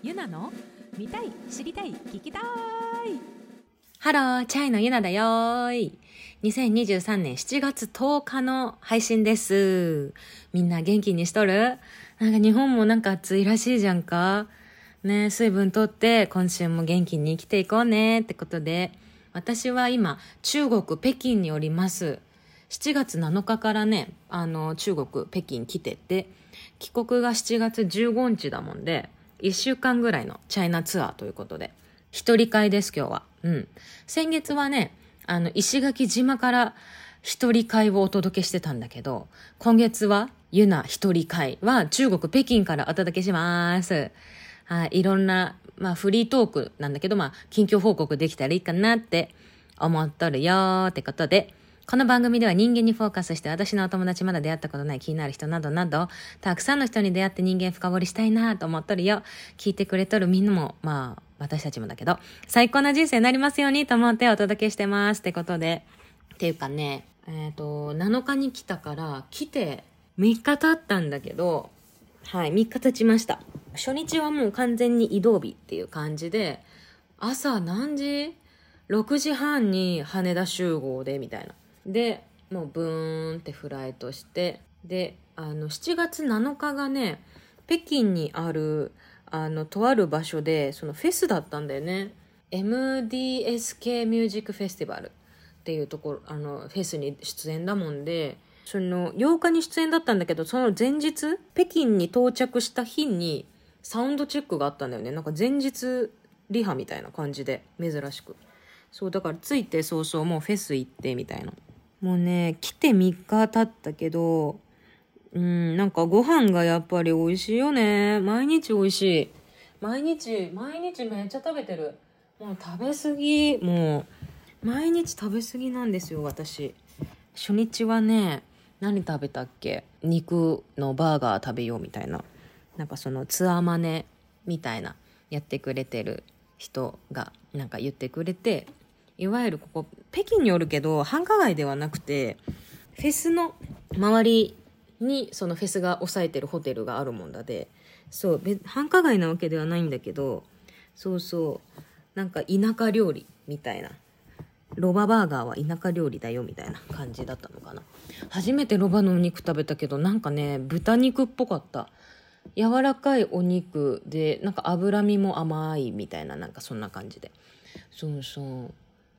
ゆなの見たい知りたい聞きたいハロー、チャイのゆなだよーい。2023年7月10日の配信です。みんな元気にしとる？なんか日本もなんか暑いらしいじゃんか。ね水分とって今週も元気に生きていこうねってことで、私は今中国北京におります。7月7日からね、あの中国北京来てて、帰国が7月15日だもんで、1週間ぐらいのチャイナツアーということで、一人会です今日は。うん。先月はね、あの、石垣島から一人会をお届けしてたんだけど、今月はユナ一人会は中国北京からお届けします。はい、いろんな、まあフリートークなんだけど、まあ近況報告できたらいいかなって思っとるよーってことで、この番組では人間にフォーカスして私のお友達まだ出会ったことない気になる人などなど、たくさんの人に出会って人間深掘りしたいなと思っとるよ。聞いてくれとるみんなも、まあ、私たちもだけど、最高な人生になりますようにと思ってお届けしてます。ってことで。っていうかね、えっ、と、7日に来たから、来て3日経ったんだけど、はい、3日経ちました。初日はもう完全に移動日っていう感じで、朝何時 ?6 時半に羽田集合で、みたいな。で、もうブーンってフライトして、で、あの、7月7日がね、北京にある、あの、とある場所で、そのフェスだったんだよね。MDSK ミュージックフェスティバルっていうところ、あの、フェスに出演だもんで、その、8日に出演だったんだけど、その前日、北京に到着した日に、サウンドチェックがあったんだよね。なんか前日リハみたいな感じで、珍しく。そう、だから着いて早々もうフェス行ってみたいな。もうね、来て3日経ったけど、うん、なんかご飯がやっぱり美味しいよね。毎日美味しい。毎日、毎日めっちゃ食べてる。もう食べ過ぎ、もう、毎日食べ過ぎなんですよ、私。初日はね、何食べたっけ？肉のバーガー食べようみたいな。なんかそのツアーマネみたいなやってくれてる人がなんか言ってくれて、いわゆるここ、北京におるけど、繁華街ではなくて、フェスの周りにそのフェスが抑えてるホテルがあるもんだで、そう、繁華街なわけではないんだけど、そうそう、なんか田舎料理みたいな。ロババーガーは田舎料理だよみたいな感じだったのかな。初めてロバのお肉食べたけど、なんかね、豚肉っぽかった。柔らかいお肉で、なんか脂身も甘いみたいな、なんかそんな感じで。そうそう。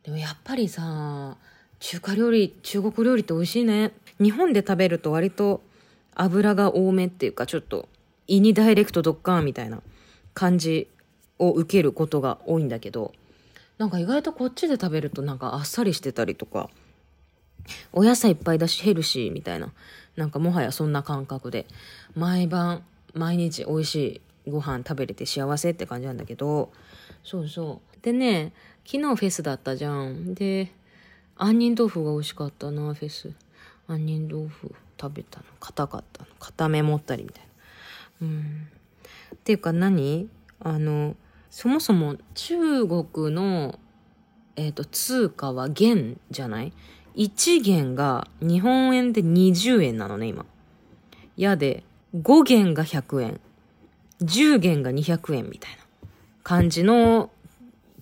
でもやっぱりさ、中華料理、中国料理って美味しいね。日本で食べると割と油が多めっていうか、ちょっと胃にダイレクトドッカーンみたいな感じを受けることが多いんだけど、なんか意外とこっちで食べるとなんかあっさりしてたりとか、お野菜いっぱいだしヘルシーみたいな、なんかもはやそんな感覚で、毎晩、毎日美味しいご飯食べれて幸せって感じなんだけど、そうそう。でね、昨日フェスだったじゃん。で、杏仁豆腐が美味しかったな、フェス。杏仁豆腐食べたの。硬かったの。固め持ったりみたいな。うん。っていうか何？あの、そもそも中国の、えっ、と、通貨は元じゃない ?1 元が日本円で20円なのね、今。やで、5元が100円。10元が200円みたいな感じの、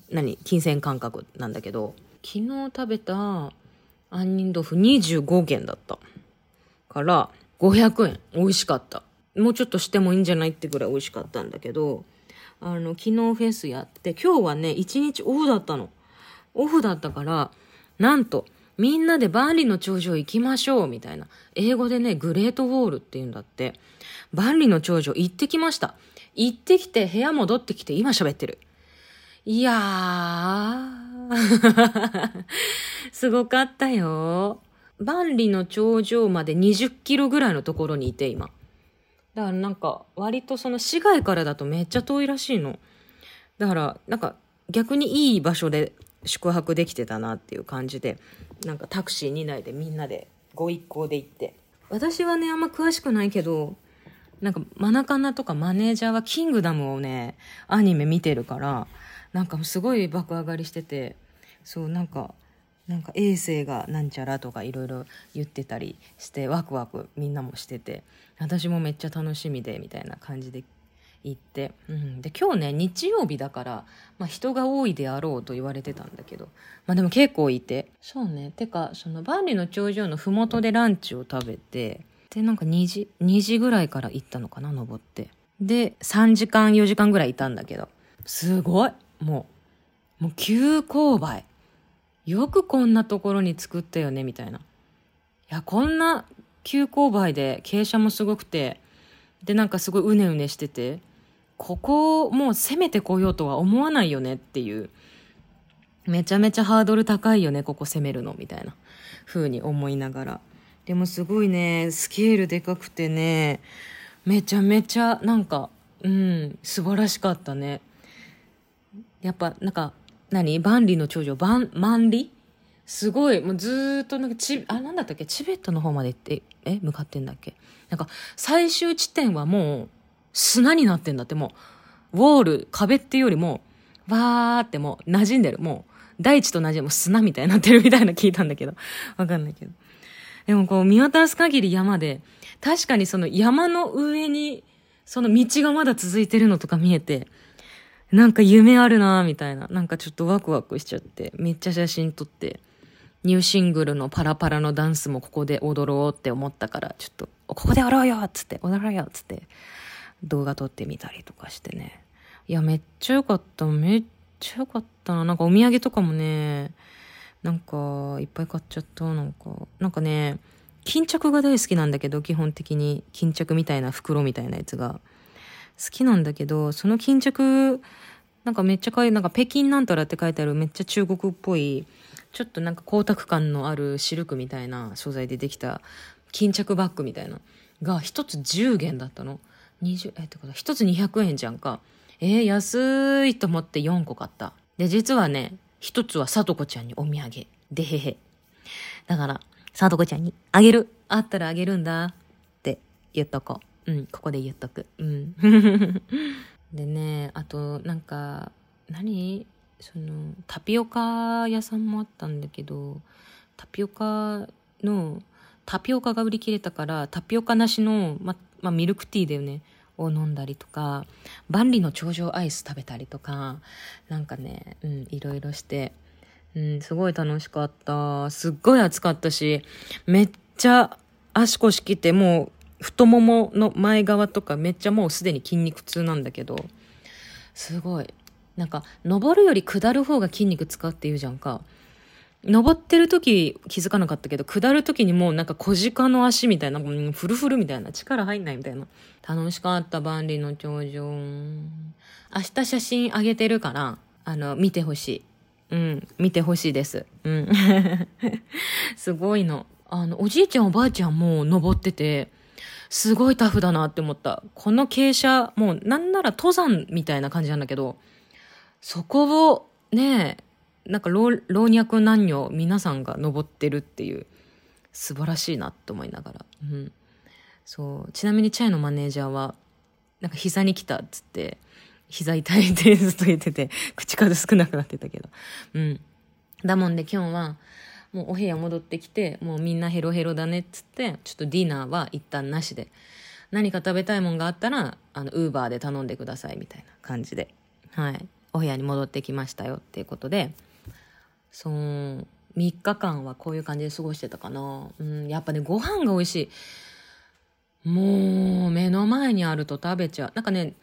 何金銭感覚なんだけど、昨日食べた杏仁豆腐25元だった。から、500円。美味しかった。もうちょっとしてもいいんじゃないってぐらい美味しかったんだけど、あの、昨日フェスやって、今日はね、1日オフだったの。オフだったから、なんと、みんなで万里の長城行きましょう、みたいな。英語でね、グレートウォールって言うんだって。万里の長城行ってきました。行ってきて、部屋戻ってきて、今喋ってる。いやー、すごかったよ。万里の長城まで20キロぐらいのところにいて、今。だからなんか、割とその市街からだとめっちゃ遠いらしいの。だから、なんか逆にいい場所で宿泊できてたなっていう感じで、なんかタクシー2台でみんなでご一行で行って。私はね、あんま詳しくないけど、なんかマナカナとかマネージャーはキングダムをね、アニメ見てるから、なんかすごい爆上がりしてて、そう、なんか、なんか衛星がなんちゃらとかいろいろ言ってたりしてワクワクみんなもしてて私もめっちゃ楽しみでみたいな感じで行って、うん、で今日ね日曜日だから、まあ、人が多いであろうと言われてたんだけどまあでも結構いて。そうね。てかその万里の長城の麓でランチを食べてでなんか2時2時ぐらいから行ったのかな登って。で3時間4時間ぐらいいたんだけど。すごい。もうもう急勾配。よくこんなところに作ったよねみたいな。いやこんな急勾配で傾斜もすごくてでなんかすごいうねうねしててここをもう攻めてこようとは思わないよねっていう。めちゃめちゃハードル高いよねここ攻めるのみたいな風に思いながら。でもすごいねスケールでかくてねめちゃめちゃなんかうん素晴らしかったね。やっぱなんか何？万里の長城？万万里？すごいもうずっとなんかチあなんだったっけ？チベットの方まで行ってえ？向かってんだっけ？なんか最終地点はもう砂になってんだってもう。ウォール壁っていうよりもわーってもう馴染んでる。もう大地と同じもう砂みたいになってるみたいな聞いたんだけど。わかんないけど。でもこう見渡す限り山で確かにその山の上にその道がまだ続いてるのとか見えてなんか夢あるなみたいな。なんかちょっとワクワクしちゃって、めっちゃ写真撮って、ニューシングルのパラパラのダンスもここで踊ろうって思ったから、ちょっと、ここで踊ろうよっつって、踊ろうよっつって、動画撮ってみたりとかしてね。いや、めっちゃよかった。めっちゃよかったな。なんかお土産とかもね、なんか、いっぱい買っちゃった。なんか、なんかね、巾着が大好きなんだけど、基本的に。巾着みたいな袋みたいなやつが。好きなんだけど、その巾着、なんかめっちゃ可愛い、なんか北京なんたらって書いてあるめっちゃ中国っぽい、ちょっとなんか光沢感のあるシルクみたいな素材でできた巾着バッグみたいな、が一つ10元だったの。20、え、ってこと一つ200円じゃんか。えー、安いと思って4個買った。で、実はね、一つはさとこちゃんにお土産。でへへ。だから、さとこちゃんにあげる。あったらあげるんだ。って言っとこう。うん、ここで言っとく。うん。でね、あと、なんか、何？その、タピオカ屋さんもあったんだけど、タピオカの、タピオカが売り切れたから、タピオカなしの、ま、まあ、ミルクティーだよね。を飲んだりとか、万里の長城アイス食べたりとか、なんかね、うん、いろいろして、うん、すごい楽しかった。すっごい暑かったし、めっちゃ足腰きて、もう太ももの前側とかめっちゃもうすでに筋肉痛なんだけど、すごい。なんか、登るより下る方が筋肉使うって言うじゃんか。登ってる時気づかなかったけど、下る時にもうなんか小鹿の足みたいな、うフルフルみたいな、力入んないみたいな。楽しかった、万里の長城。明日写真あげてるから、あの、見てほしい。うん、見てほしいです。うん。すごいの。あの、おじいちゃんおばあちゃんも登ってて、すごいタフだなって思った。この傾斜、もうなんなら登山みたいな感じなんだけど、そこをね、なんか老若男女皆さんが登ってるっていう、素晴らしいなって思いながら。うん。そう。ちなみにチャイのマネージャーは、なんか膝に来たっつって、膝痛いってずっと言ってて、口数少なくなってたけど。うん。だもんで今日は、もうお部屋戻ってきて、もうみんなヘロヘロだねっつって、ちょっとディナーは一旦なしで、何か食べたいもんがあったら、あの、ウーバーで頼んでくださいみたいな感じで、はい。お部屋に戻ってきましたよっていうことで、そう、3日間はこういう感じで過ごしてたかな。うん、やっぱね、ご飯が美味しい。もう、目の前にあると食べちゃう。なんかね、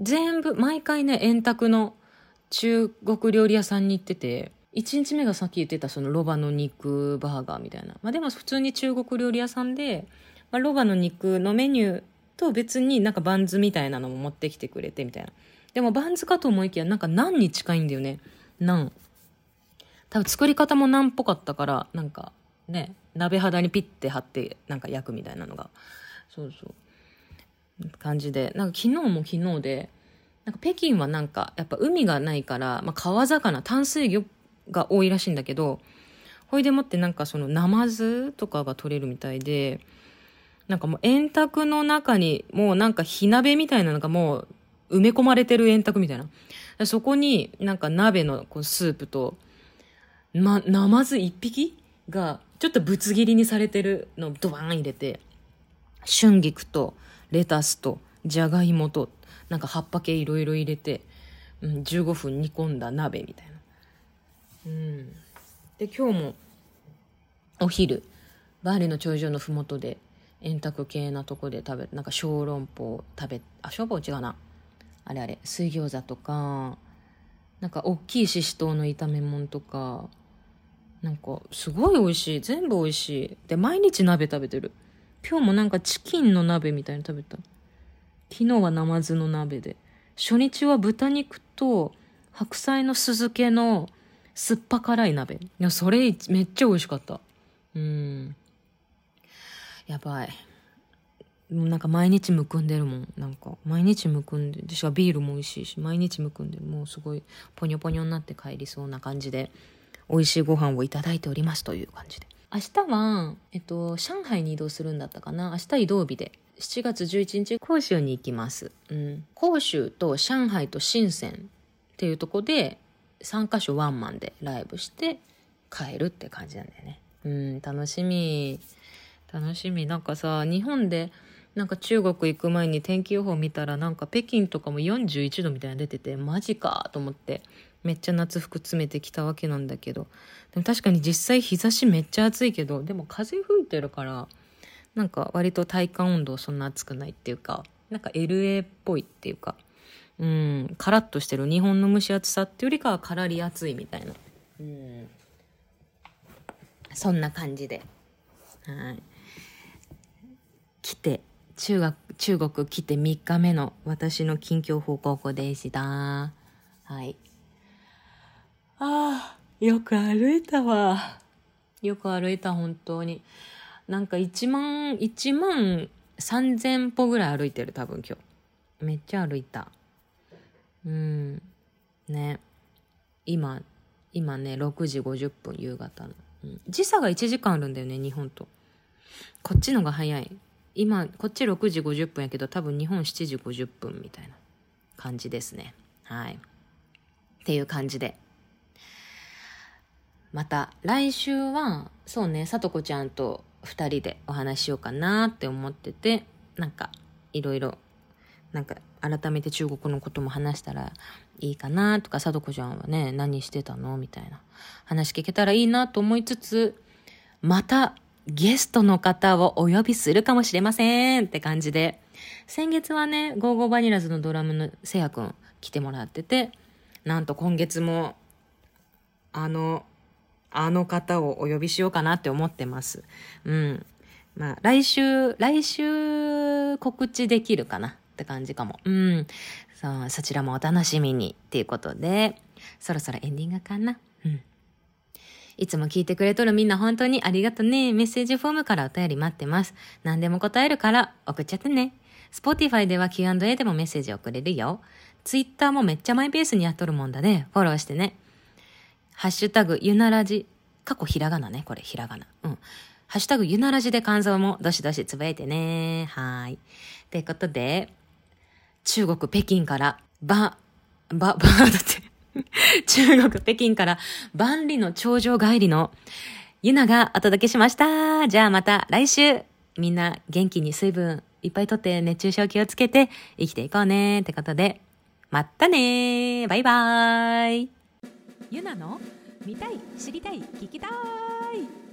全部、毎回ね、円卓の中国料理屋さんに行ってて、1日目がさっき言ってたそのロバの肉バーガーみたいな。まあでも普通に中国料理屋さんで、まあ、ロバの肉のメニューと別になんかバンズみたいなのも持ってきてくれてみたいな。でもバンズかと思いきやなんかナンに近いんだよね。ナン。多分作り方もナンっぽかったから、なんかね、鍋肌にピッて貼ってなんか焼くみたいなのが。そうそう。感じで。なんか昨日も昨日で、なんか北京はなんかやっぱ海がないから、まあ、川魚、淡水魚が多いらしいんだけど、ほいでもってなんかそのナマズとかが取れるみたいで、なんかもう円卓の中にもうなんか火鍋みたいなのがもう埋め込まれてる円卓みたいな。そこになんか鍋のこうスープと、ま、ナマズ一匹がちょっとぶつ切りにされてるのをドバーン入れて、春菊とレタスとじゃがいもとなんか葉っぱ系いろいろ入れて、うん、15分煮込んだ鍋みたいな。うん。で今日もお昼バーリの頂上の麓で円卓系なとこで食べなんか小籠包食べあ小籠包違うな。あれあれ水餃子とかなんか大きいししとうの炒め物とかなんかすごい美味しい。全部美味しい。で毎日鍋食べてる。今日もなんかチキンの鍋みたいに食べた。昨日はナマズの鍋で。初日は豚肉と白菜の酢漬けの酸っぱ辛い鍋。いやそれめっちゃ美味しかった。うん。やばい。もうなんか毎日むくんでるもん。なんか毎日むくんでしかビールも美味しいし毎日むくんでもうすごいポニョポニョになって帰りそうな感じで。美味しいご飯をいただいておりますという感じで。明日は、えっと、上海に移動するんだったかな。明日移動日で。7月11日広州に行きます、うん、広州と上海と深センっていうとこで3カ所ワンマンでライブして帰るって感じなんだよね。うん。楽しみ。楽しみ。なんかさ日本でなんか中国行く前に天気予報見たらなんか北京とかも41度みたいなの出ててマジかと思って。めっちゃ夏服詰めてきたわけなんだけど。でも確かに実際日差しめっちゃ暑いけどでも風吹いてるからなんか割と体感温度そんな暑くないっていうかなんか LA っぽいっていうかうんカラッとしてる。日本の蒸し暑さっていうよりかはカラリ暑いみたいな。うん。そんな感じで。はい。来て中学中国来て3日目の私の近況報告でした。はいああよく歩いたわ。よく歩いた本当に。なんか1万1万3000歩ぐらい歩いてる多分今日。めっちゃ歩いた。うん。ね。今今ね6時50分夕方の、うん、時差が1時間あるんだよね日本と。こっちのが早い。今こっち6時50分やけど多分日本7時50分みたいな感じですね。はい。っていう感じで。また来週はそうねさとこちゃんと2人でお話ししようかなって思っててなんかいろいろなんか改めて中国のことも話したらいいかなとかさとこちゃんはね何してたの？みたいな。話聞けたらいいなと思いつつまたゲストの方をお呼びするかもしれませんって感じで先月はねゴーゴーバニラズのドラムのせやくん来てもらっててなんと今月もあのあの方をお呼びしようかなって思ってます。うん。まあ、来週、来週告知できるかなって感じかも。うん。そう、そちらもお楽しみにっていうことで、そろそろエンディングかな。うん。いつも聞いてくれとるみんな本当にありがとね。メッセージフォームからお便り待ってます。何でも答えるから送っちゃってね。Spotify では Q&A でもメッセージ送れるよ。Twitter もめっちゃマイペースにやっとるもんだね。フォローしてね。ハッシュタグゆならじ。過去ひらがなね。これひらがな。うん。ハッシュタグゆならじで感想もどしどしつぶやいてね。はーい。ということで、中国北京から、ば、ば、ば、だって。中国北京から万里の頂上帰りのゆながお届けしました。じゃあまた来週みんな元気に水分いっぱいとって熱中症気をつけて生きていこうねってことでまたねバイバーイゆなの見たい知りたい聞きたい。